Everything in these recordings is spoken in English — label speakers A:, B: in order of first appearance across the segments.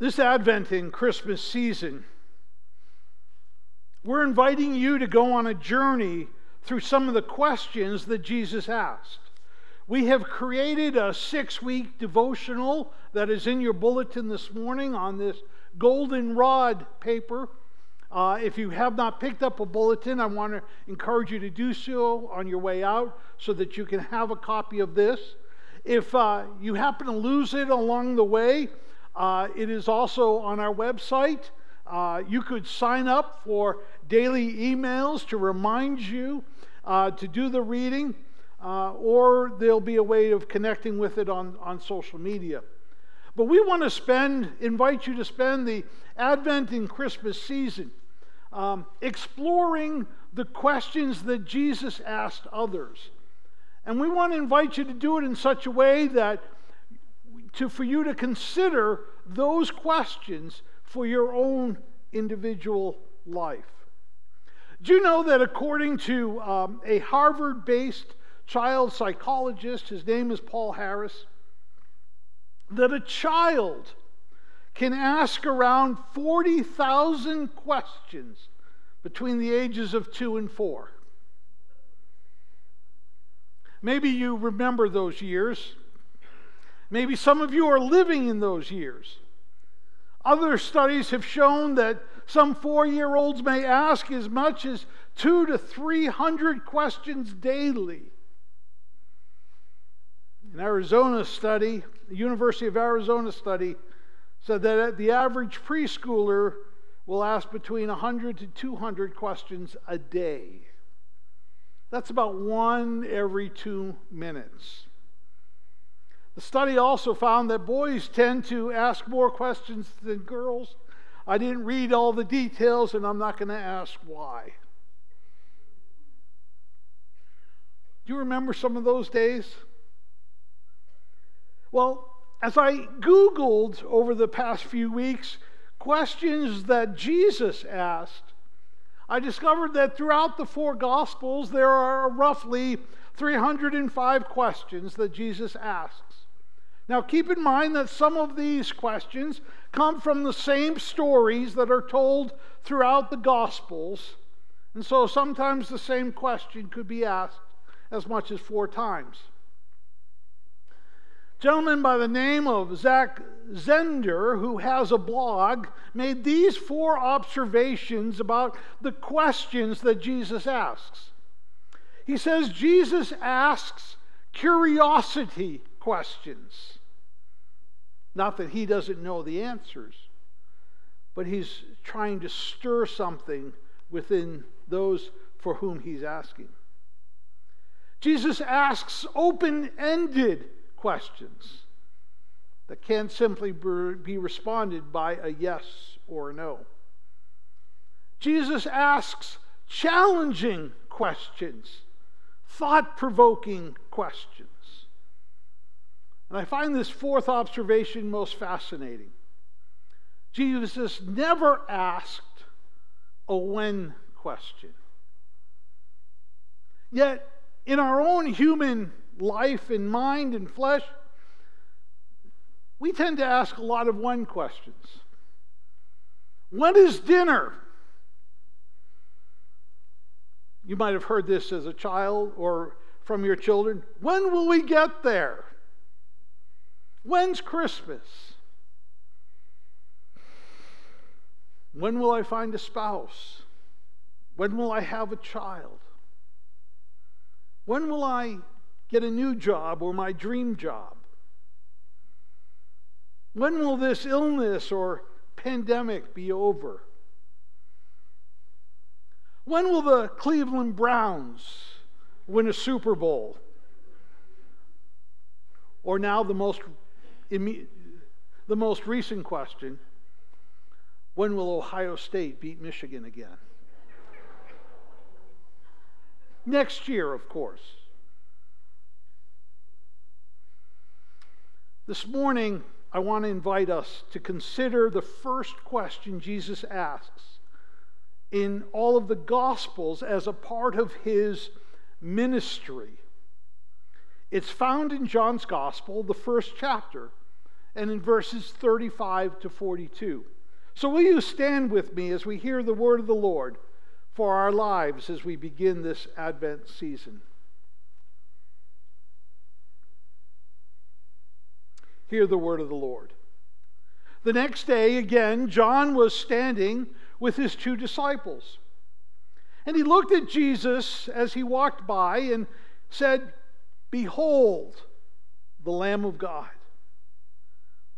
A: This Advent and Christmas season, we're inviting you to go on a journey through some of the questions that Jesus asked. We have created a six week devotional that is in your bulletin this morning on this goldenrod paper. Uh, if you have not picked up a bulletin, I want to encourage you to do so on your way out so that you can have a copy of this. If uh, you happen to lose it along the way, uh, it is also on our website. Uh, you could sign up for daily emails to remind you uh, to do the reading, uh, or there'll be a way of connecting with it on, on social media. But we want to spend, invite you to spend the Advent and Christmas season um, exploring the questions that Jesus asked others. And we want to invite you to do it in such a way that to, for you to consider those questions for your own individual life. Do you know that according to um, a Harvard based child psychologist, his name is Paul Harris, that a child can ask around 40,000 questions between the ages of two and four? Maybe you remember those years. Maybe some of you are living in those years. Other studies have shown that some four year olds may ask as much as two to three hundred questions daily. An Arizona study, the University of Arizona study, said that the average preschooler will ask between 100 to 200 questions a day. That's about one every two minutes. The study also found that boys tend to ask more questions than girls. I didn't read all the details, and I'm not going to ask why. Do you remember some of those days? Well, as I Googled over the past few weeks questions that Jesus asked, I discovered that throughout the four Gospels, there are roughly 305 questions that Jesus asks. Now, keep in mind that some of these questions come from the same stories that are told throughout the Gospels. And so sometimes the same question could be asked as much as four times. A gentleman by the name of Zach Zender, who has a blog, made these four observations about the questions that Jesus asks. He says Jesus asks curiosity questions. Not that he doesn't know the answers, but he's trying to stir something within those for whom he's asking. Jesus asks open ended questions that can't simply be responded by a yes or a no. Jesus asks challenging questions, thought provoking questions. And I find this fourth observation most fascinating. Jesus never asked a when question. Yet, in our own human life and mind and flesh, we tend to ask a lot of when questions. When is dinner? You might have heard this as a child or from your children. When will we get there? When's Christmas? When will I find a spouse? When will I have a child? When will I get a new job or my dream job? When will this illness or pandemic be over? When will the Cleveland Browns win a Super Bowl? Or now the most the most recent question when will Ohio State beat Michigan again? Next year, of course. This morning, I want to invite us to consider the first question Jesus asks in all of the Gospels as a part of his ministry. It's found in John's Gospel, the first chapter. And in verses 35 to 42. So, will you stand with me as we hear the word of the Lord for our lives as we begin this Advent season? Hear the word of the Lord. The next day, again, John was standing with his two disciples. And he looked at Jesus as he walked by and said, Behold, the Lamb of God.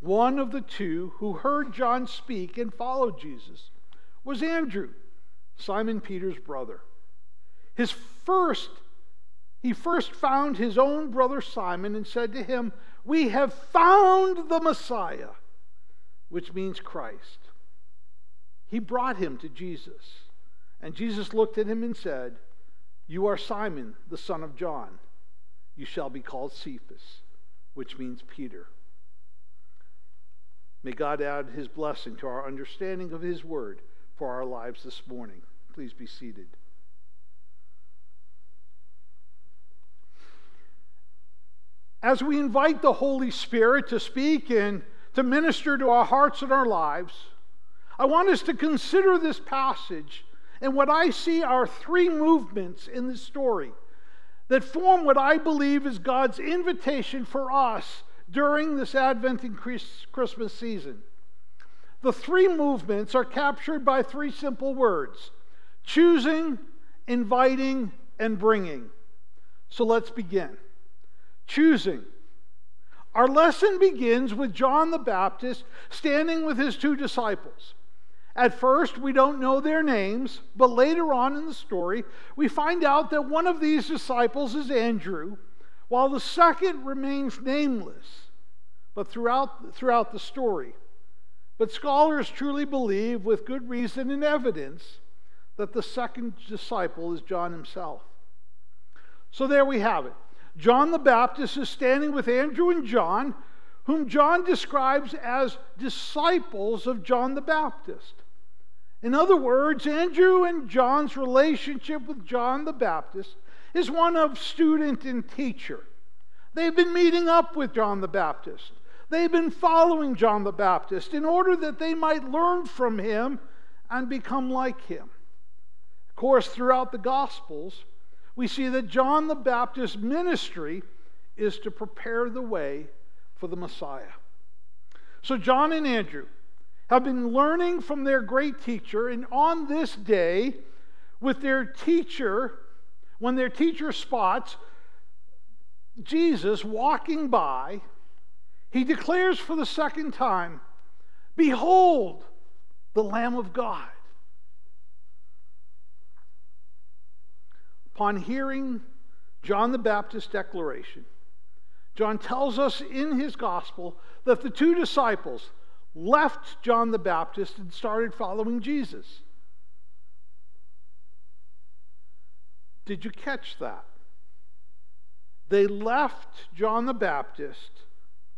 A: One of the two who heard John speak and followed Jesus was Andrew, Simon Peter's brother. His first he first found his own brother Simon and said to him, We have found the Messiah, which means Christ. He brought him to Jesus. And Jesus looked at him and said, You are Simon, the son of John. You shall be called Cephas, which means Peter. May God add his blessing to our understanding of his word for our lives this morning. Please be seated. As we invite the Holy Spirit to speak and to minister to our hearts and our lives, I want us to consider this passage and what I see are three movements in this story that form what I believe is God's invitation for us during this Advent and Christmas season. The three movements are captured by three simple words choosing, inviting, and bringing. So let's begin. Choosing. Our lesson begins with John the Baptist standing with his two disciples. At first, we don't know their names, but later on in the story, we find out that one of these disciples is Andrew, while the second remains nameless, but throughout, throughout the story. But scholars truly believe, with good reason and evidence, that the second disciple is John himself. So there we have it. John the Baptist is standing with Andrew and John, whom John describes as disciples of John the Baptist. In other words, Andrew and John's relationship with John the Baptist is one of student and teacher. They've been meeting up with John the Baptist. They've been following John the Baptist in order that they might learn from him and become like him. Of course, throughout the Gospels, we see that John the Baptist's ministry is to prepare the way for the Messiah. So, John and Andrew have been learning from their great teacher, and on this day, with their teacher, when their teacher spots Jesus walking by, he declares for the second time, Behold, the Lamb of God. Upon hearing John the Baptist's declaration, John tells us in his gospel that the two disciples, left John the Baptist and started following Jesus. Did you catch that? They left John the Baptist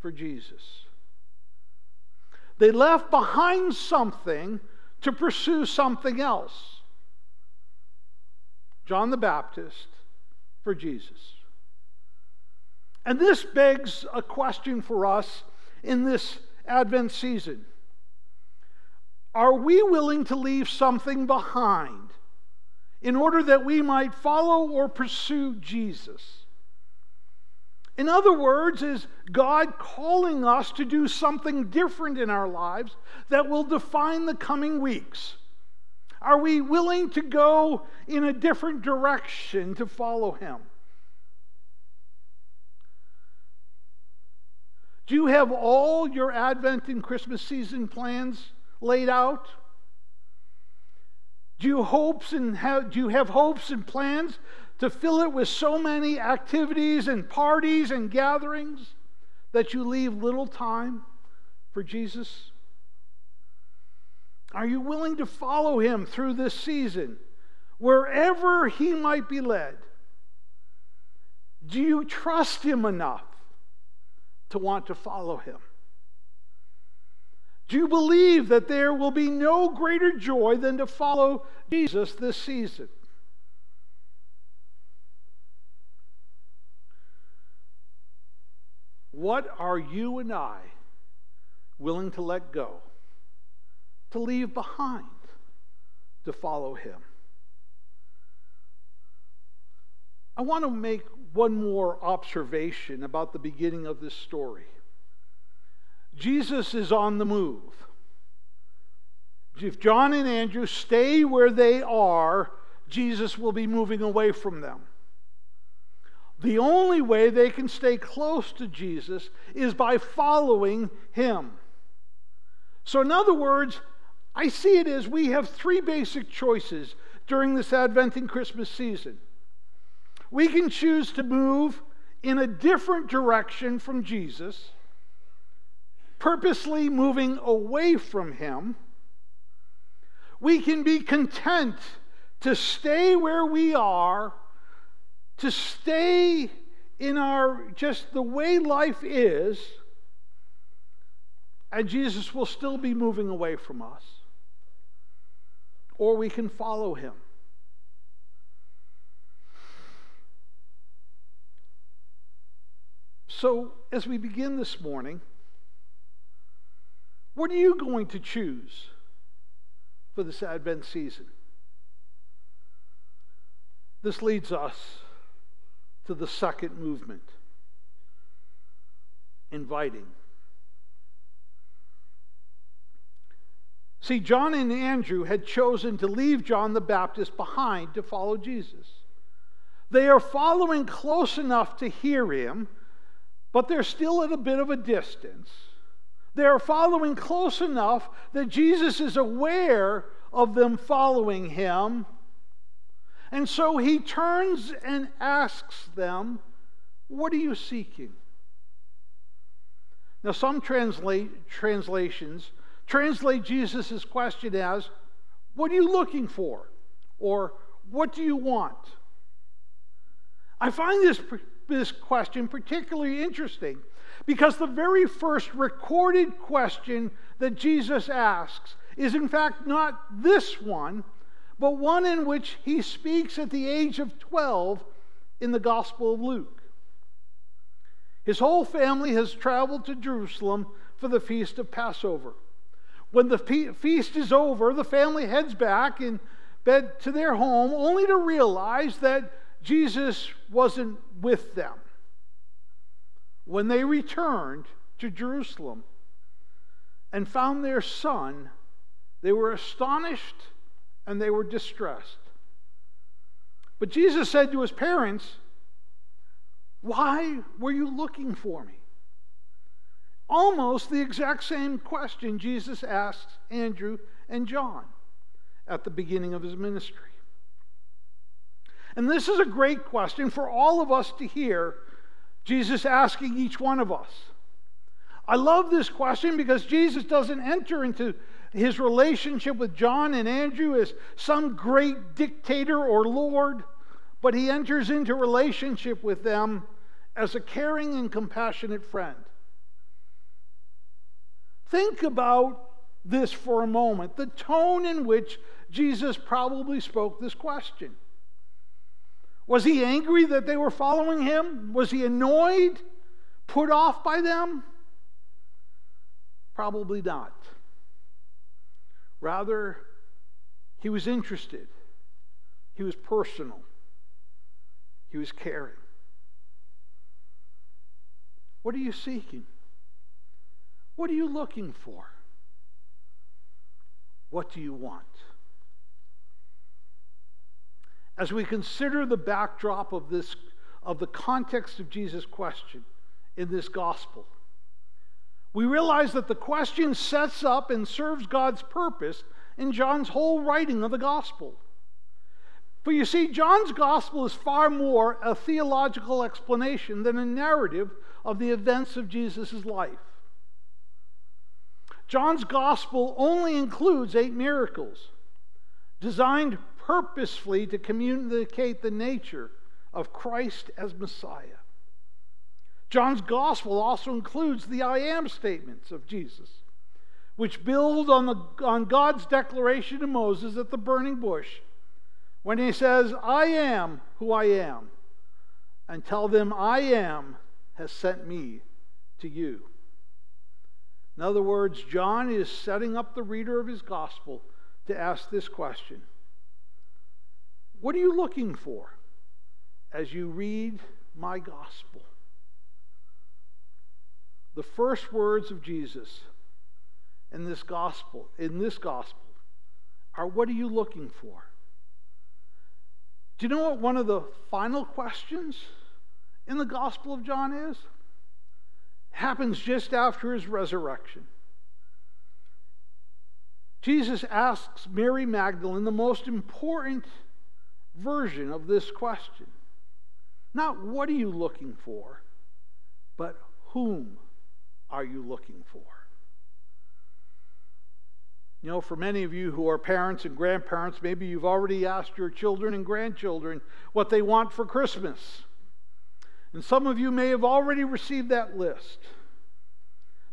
A: for Jesus. They left behind something to pursue something else. John the Baptist for Jesus. And this begs a question for us in this Advent season? Are we willing to leave something behind in order that we might follow or pursue Jesus? In other words, is God calling us to do something different in our lives that will define the coming weeks? Are we willing to go in a different direction to follow Him? Do you have all your Advent and Christmas season plans laid out? Do you hopes and have, do you have hopes and plans to fill it with so many activities and parties and gatherings that you leave little time for Jesus? Are you willing to follow him through this season, wherever he might be led? Do you trust him enough to want to follow him? Do you believe that there will be no greater joy than to follow Jesus this season? What are you and I willing to let go, to leave behind, to follow Him? I want to make one more observation about the beginning of this story. Jesus is on the move. If John and Andrew stay where they are, Jesus will be moving away from them. The only way they can stay close to Jesus is by following him. So, in other words, I see it as we have three basic choices during this Advent and Christmas season. We can choose to move in a different direction from Jesus, purposely moving away from him. We can be content to stay where we are to stay in our just the way life is, and Jesus will still be moving away from us. Or we can follow him. So, as we begin this morning, what are you going to choose for this Advent season? This leads us to the second movement inviting. See, John and Andrew had chosen to leave John the Baptist behind to follow Jesus. They are following close enough to hear him, but they're still at a bit of a distance. They are following close enough that Jesus is aware of them following him and so he turns and asks them, What are you seeking? Now, some translate, translations translate Jesus' question as, What are you looking for? Or, What do you want? I find this, this question particularly interesting because the very first recorded question that Jesus asks is, in fact, not this one, but one in which he speaks at the age of 12 in the Gospel of Luke. His whole family has traveled to Jerusalem for the feast of Passover. When the feast is over, the family heads back in bed to their home only to realize that Jesus wasn't with them. When they returned to Jerusalem and found their son, they were astonished and they were distressed. But Jesus said to his parents, Why were you looking for me? Almost the exact same question Jesus asked Andrew and John at the beginning of his ministry. And this is a great question for all of us to hear Jesus asking each one of us. I love this question because Jesus doesn't enter into his relationship with John and Andrew as some great dictator or lord, but he enters into relationship with them as a caring and compassionate friend. Think about this for a moment the tone in which Jesus probably spoke this question. Was he angry that they were following him? Was he annoyed, put off by them? Probably not. Rather, he was interested, he was personal, he was caring. What are you seeking? What are you looking for? What do you want? As we consider the backdrop of this of the context of Jesus' question in this gospel, we realize that the question sets up and serves God's purpose in John's whole writing of the gospel. For you see, John's gospel is far more a theological explanation than a narrative of the events of Jesus' life. John's gospel only includes eight miracles, designed purposefully to communicate the nature of Christ as Messiah. John's gospel also includes the I am statements of Jesus, which build on, the, on God's declaration to Moses at the burning bush when he says, I am who I am, and tell them, I am has sent me to you. In other words, John is setting up the reader of his gospel to ask this question What are you looking for as you read my gospel? The first words of Jesus in this gospel, in this gospel, are what are you looking for? Do you know what one of the final questions in the Gospel of John is? happens just after his resurrection. Jesus asks Mary Magdalene the most important version of this question. Not what are you looking for, but whom are you looking for? You know, for many of you who are parents and grandparents, maybe you've already asked your children and grandchildren what they want for Christmas. And some of you may have already received that list.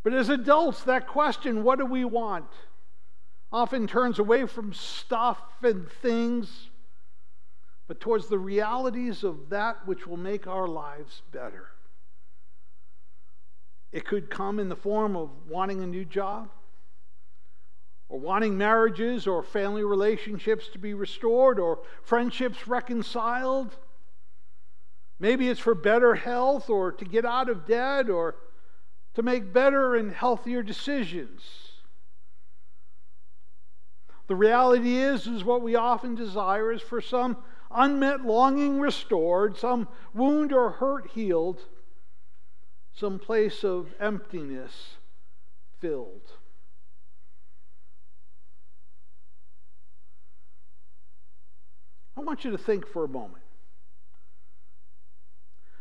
A: But as adults, that question, what do we want, often turns away from stuff and things, but towards the realities of that which will make our lives better. It could come in the form of wanting a new job, or wanting marriages or family relationships to be restored, or friendships reconciled Maybe it's for better health or to get out of debt or to make better and healthier decisions. The reality is, is what we often desire is for some unmet longing restored, some wound or hurt healed, some place of emptiness filled. I want you to think for a moment.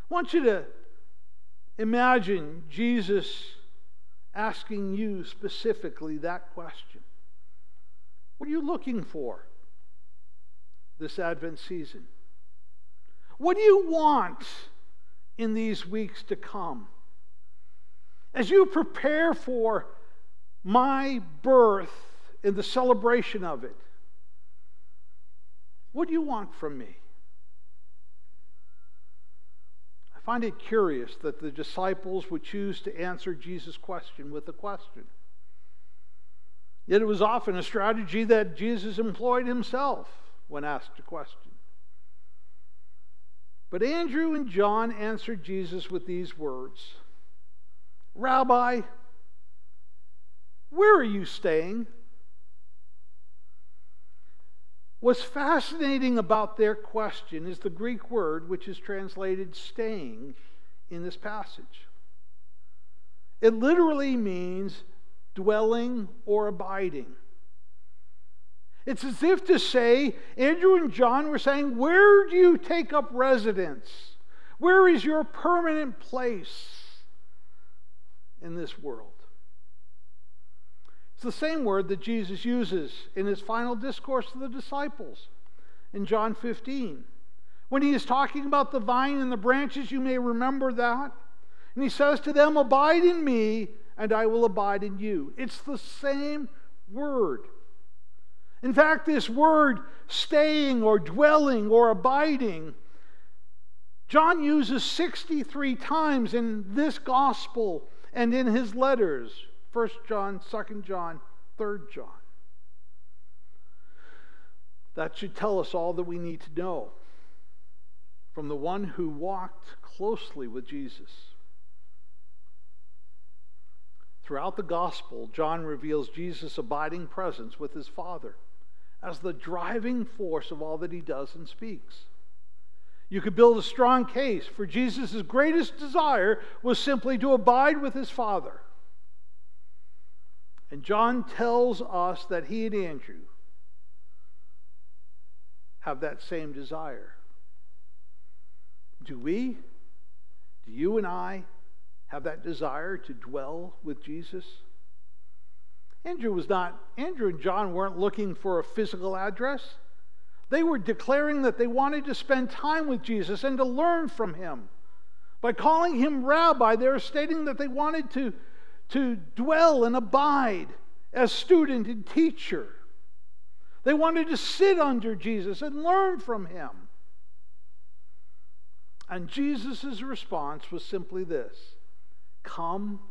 A: I want you to imagine Jesus asking you specifically that question What are you looking for this Advent season? What do you want in these weeks to come? As you prepare for my birth and the celebration of it, what do you want from me? I find it curious that the disciples would choose to answer Jesus' question with a question. Yet it was often a strategy that Jesus employed himself when asked a question. But Andrew and John answered Jesus with these words Rabbi, where are you staying? What's fascinating about their question is the Greek word which is translated staying in this passage. It literally means dwelling or abiding. It's as if to say, Andrew and John were saying, Where do you take up residence? Where is your permanent place in this world? It's the same word that Jesus uses in his final discourse to the disciples in John 15. When he is talking about the vine and the branches, you may remember that. And he says to them, Abide in me, and I will abide in you. It's the same word. In fact, this word staying or dwelling or abiding, John uses 63 times in this gospel and in his letters. 1 John, 2 John, 3 John. That should tell us all that we need to know from the one who walked closely with Jesus. Throughout the gospel, John reveals Jesus' abiding presence with his Father as the driving force of all that he does and speaks. You could build a strong case for Jesus' greatest desire was simply to abide with his Father. And John tells us that he and Andrew have that same desire. Do we? Do you and I have that desire to dwell with Jesus? Andrew was not, Andrew and John weren't looking for a physical address. They were declaring that they wanted to spend time with Jesus and to learn from him. By calling him rabbi, they were stating that they wanted to, to dwell and abide as student and teacher. They wanted to sit under Jesus and learn from him. And Jesus' response was simply this Come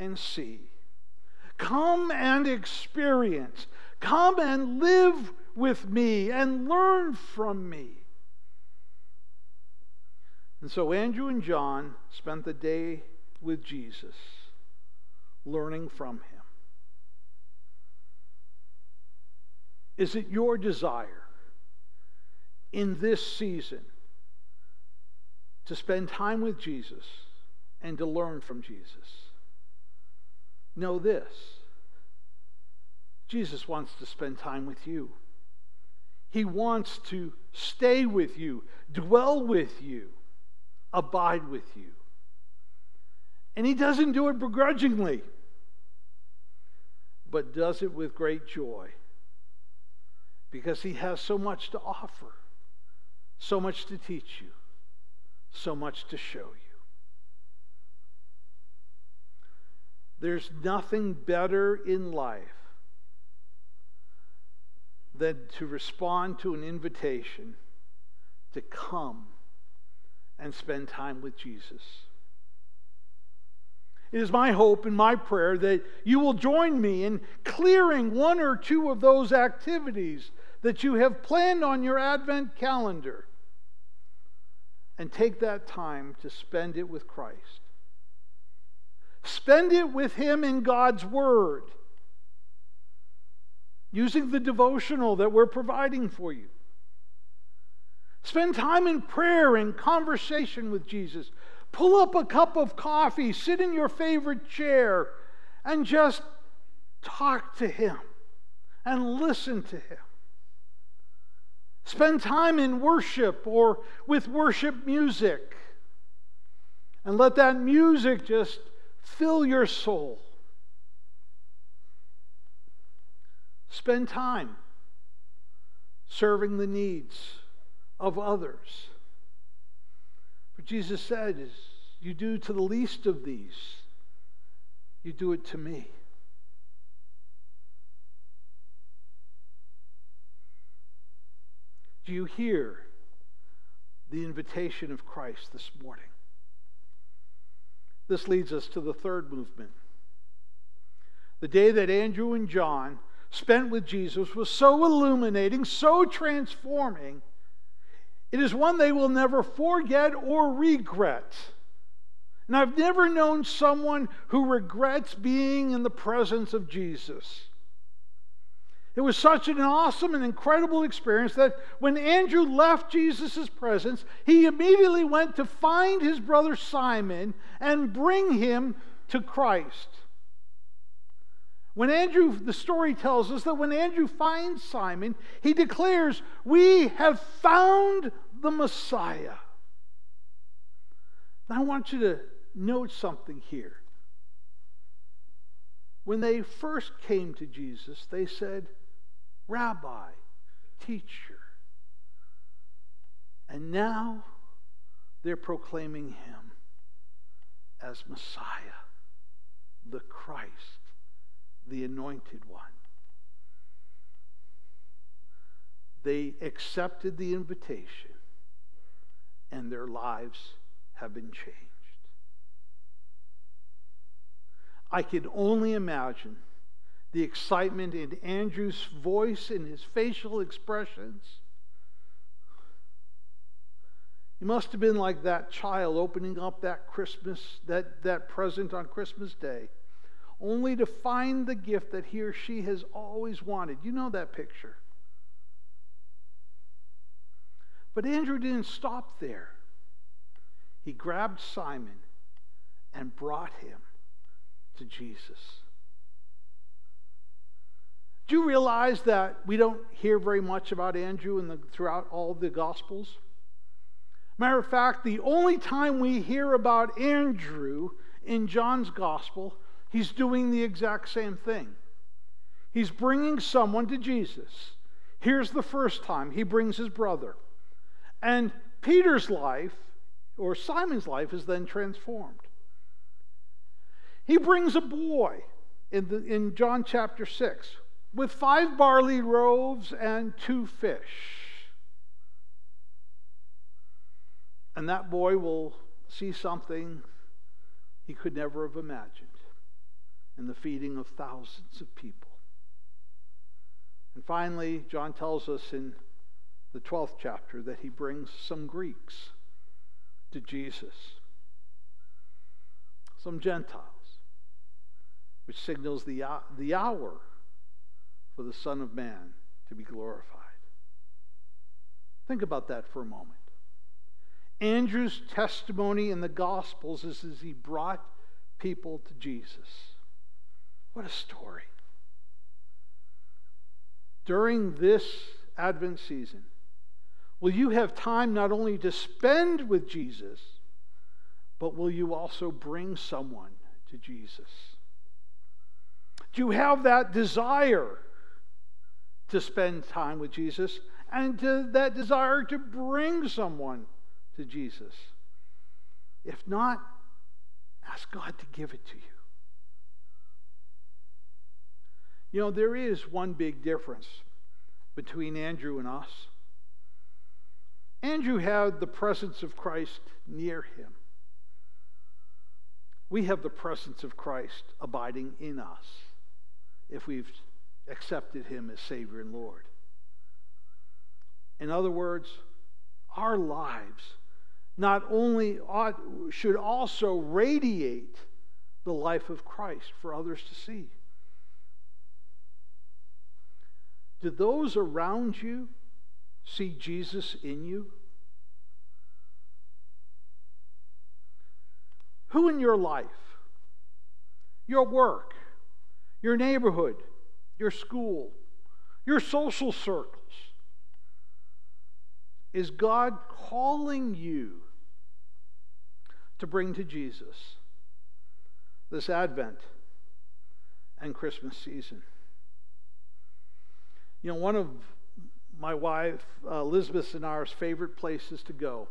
A: and see. Come and experience. Come and live with me and learn from me. And so Andrew and John spent the day with Jesus, learning from him. Is it your desire in this season to spend time with Jesus and to learn from Jesus? Know this Jesus wants to spend time with you. He wants to stay with you, dwell with you, abide with you. And He doesn't do it begrudgingly, but does it with great joy because He has so much to offer, so much to teach you, so much to show you. There's nothing better in life than to respond to an invitation to come and spend time with Jesus. It is my hope and my prayer that you will join me in clearing one or two of those activities that you have planned on your Advent calendar and take that time to spend it with Christ. Spend it with Him in God's Word, using the devotional that we're providing for you. Spend time in prayer and conversation with Jesus. Pull up a cup of coffee, sit in your favorite chair, and just talk to Him and listen to Him. Spend time in worship or with worship music. And let that music just fill your soul. Spend time serving the needs of others. For Jesus said, as you do to the least of these, you do it to me. Do you hear the invitation of Christ this morning? This leads us to the third movement. The day that Andrew and John spent with Jesus was so illuminating, so transforming. It is one they will never forget or regret. And I've never known someone who regrets being in the presence of Jesus. It was such an awesome and incredible experience that when Andrew left Jesus' presence, he immediately went to find his brother Simon and bring him to Christ. When Andrew, the story tells us that when Andrew finds Simon, he declares, We have found the Messiah. Now, I want you to note something here. When they first came to Jesus, they said, rabbi, teacher. And now they're proclaiming him as Messiah, the Christ, the anointed one. They accepted the invitation, and their lives have been changed. I can only imagine the excitement in Andrew's voice and his facial expressions. He must have been like that child opening up that Christmas, that, that present on Christmas Day, only to find the gift that he or she has always wanted. You know that picture. But Andrew didn't stop there. He grabbed Simon and brought him to Jesus. Do you realize that we don't hear very much about Andrew in the, throughout all the Gospels? Matter of fact, the only time we hear about Andrew in John's gospel, he's doing the exact same thing. He's bringing someone to Jesus. Here's the first time he brings his brother. And Peter's life, or Simon's life, is then transformed. He brings a boy in, the, in John chapter 6 with five barley loaves and two fish. And that boy will see something he could never have imagined in the feeding of thousands of people. And finally, John tells us in the 12th chapter that he brings some Greeks to Jesus, some Gentiles, which signals the, the hour for the Son of Man to be glorified. Think about that for a moment. Andrew's testimony in the Gospels is as he brought people to Jesus. What a story. During this Advent season, will you have time not only to spend with Jesus, but will you also bring someone to Jesus? Do you have that desire to spend time with Jesus and to that desire to bring someone to Jesus? If not, ask God to give it to you. You know, there is one big difference between Andrew and us. Andrew had the presence of Christ near him. We have the presence of Christ abiding in us if we've accepted him as Savior and Lord. In other words, our lives not only ought, should also radiate the life of Christ for others to see. Do those around you see Jesus in you? Who in your life, your work, your neighborhood, your school, your social circles, is God calling you to bring to Jesus this Advent and Christmas season? You know, one of my wife, uh, Elizabeth's and ours favorite places to go,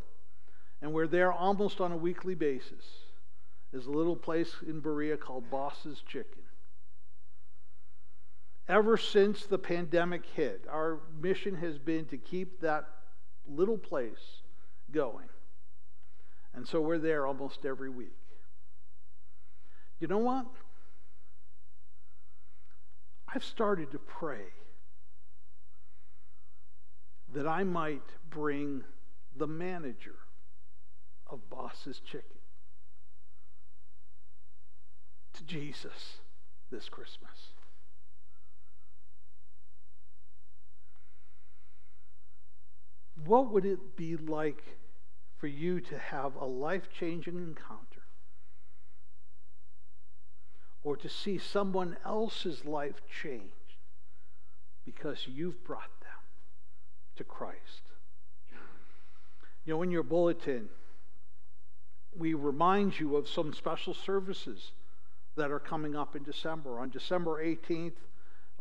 A: and we're there almost on a weekly basis, is a little place in Berea called Boss's Chicken. Ever since the pandemic hit, our mission has been to keep that little place going. And so we're there almost every week. You know what? I've started to pray that I might bring the manager of Boss's Chicken to Jesus this Christmas. What would it be like for you to have a life changing encounter? Or to see someone else's life changed because you've brought them to Christ. You know, in your bulletin, we remind you of some special services that are coming up in December. On December 18th,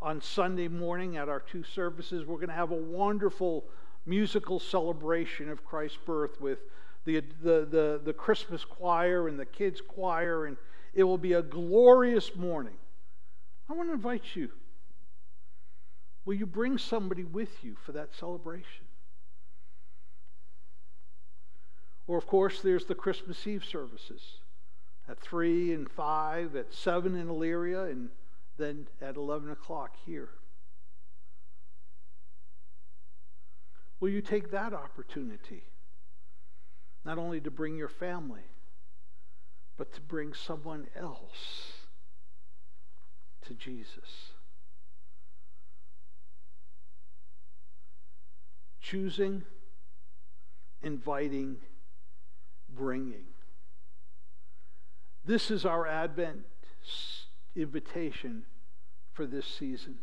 A: on Sunday morning at our two services, we're going to have a wonderful musical celebration of Christ's birth with the, the, the, the Christmas choir and the kids' choir, and it will be a glorious morning. I want to invite you. Will you bring somebody with you for that celebration? Or, of course, there's the Christmas Eve services at 3 and 5, at 7 in Elyria, and then at 11 o'clock here. Will you take that opportunity? Not only to bring your family, but to bring someone else to Jesus. Choosing, inviting, bringing. This is our Advent invitation for this season.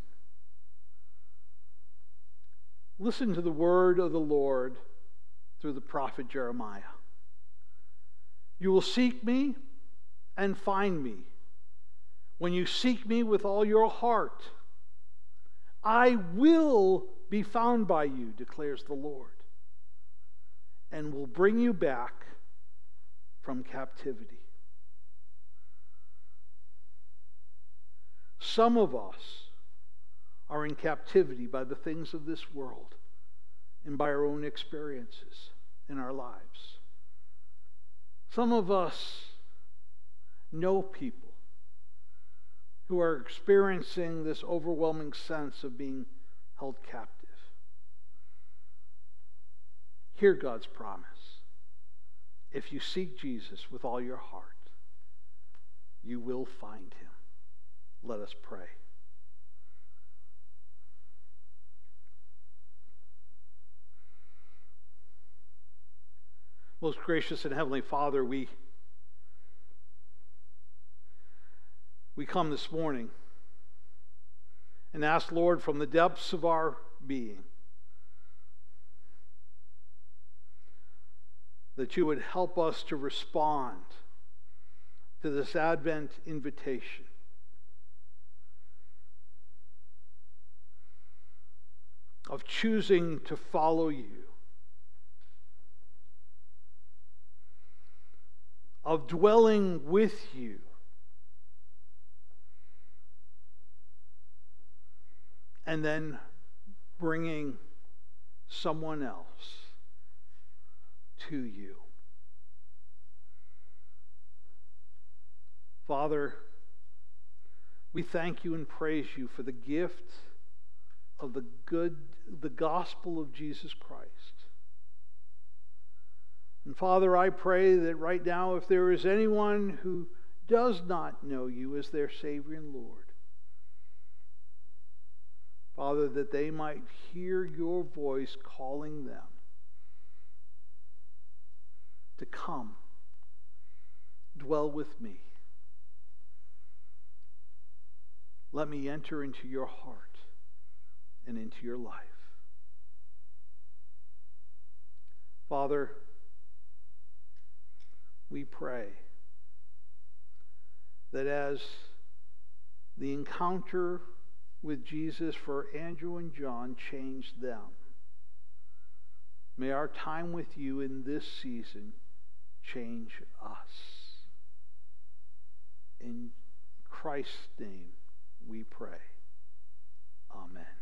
A: Listen to the word of the Lord through the prophet Jeremiah. You will seek me and find me when you seek me with all your heart. I will be found by you, declares the Lord, and will bring you back from captivity. Some of us are in captivity by the things of this world and by our own experiences in our lives. Some of us know people who are experiencing this overwhelming sense of being held captive. Hear God's promise. If you seek Jesus with all your heart, you will find him. Let us pray. Most gracious and heavenly Father, we we come this morning and ask, Lord, from the depths of our being, that you would help us to respond to this Advent invitation. Of choosing to follow you. Of dwelling with you. And then bringing someone else to you. Father, we thank you and praise you for the gift of the good, the gospel of Jesus Christ. And Father, I pray that right now, if there is anyone who does not know you as their Savior and Lord, Father, that they might hear your voice calling them to come, dwell with me. Let me enter into your heart and into your life. Father, we pray that as the encounter with Jesus for Andrew and John changed them, may our time with you in this season change us. In Christ's name we pray. Amen.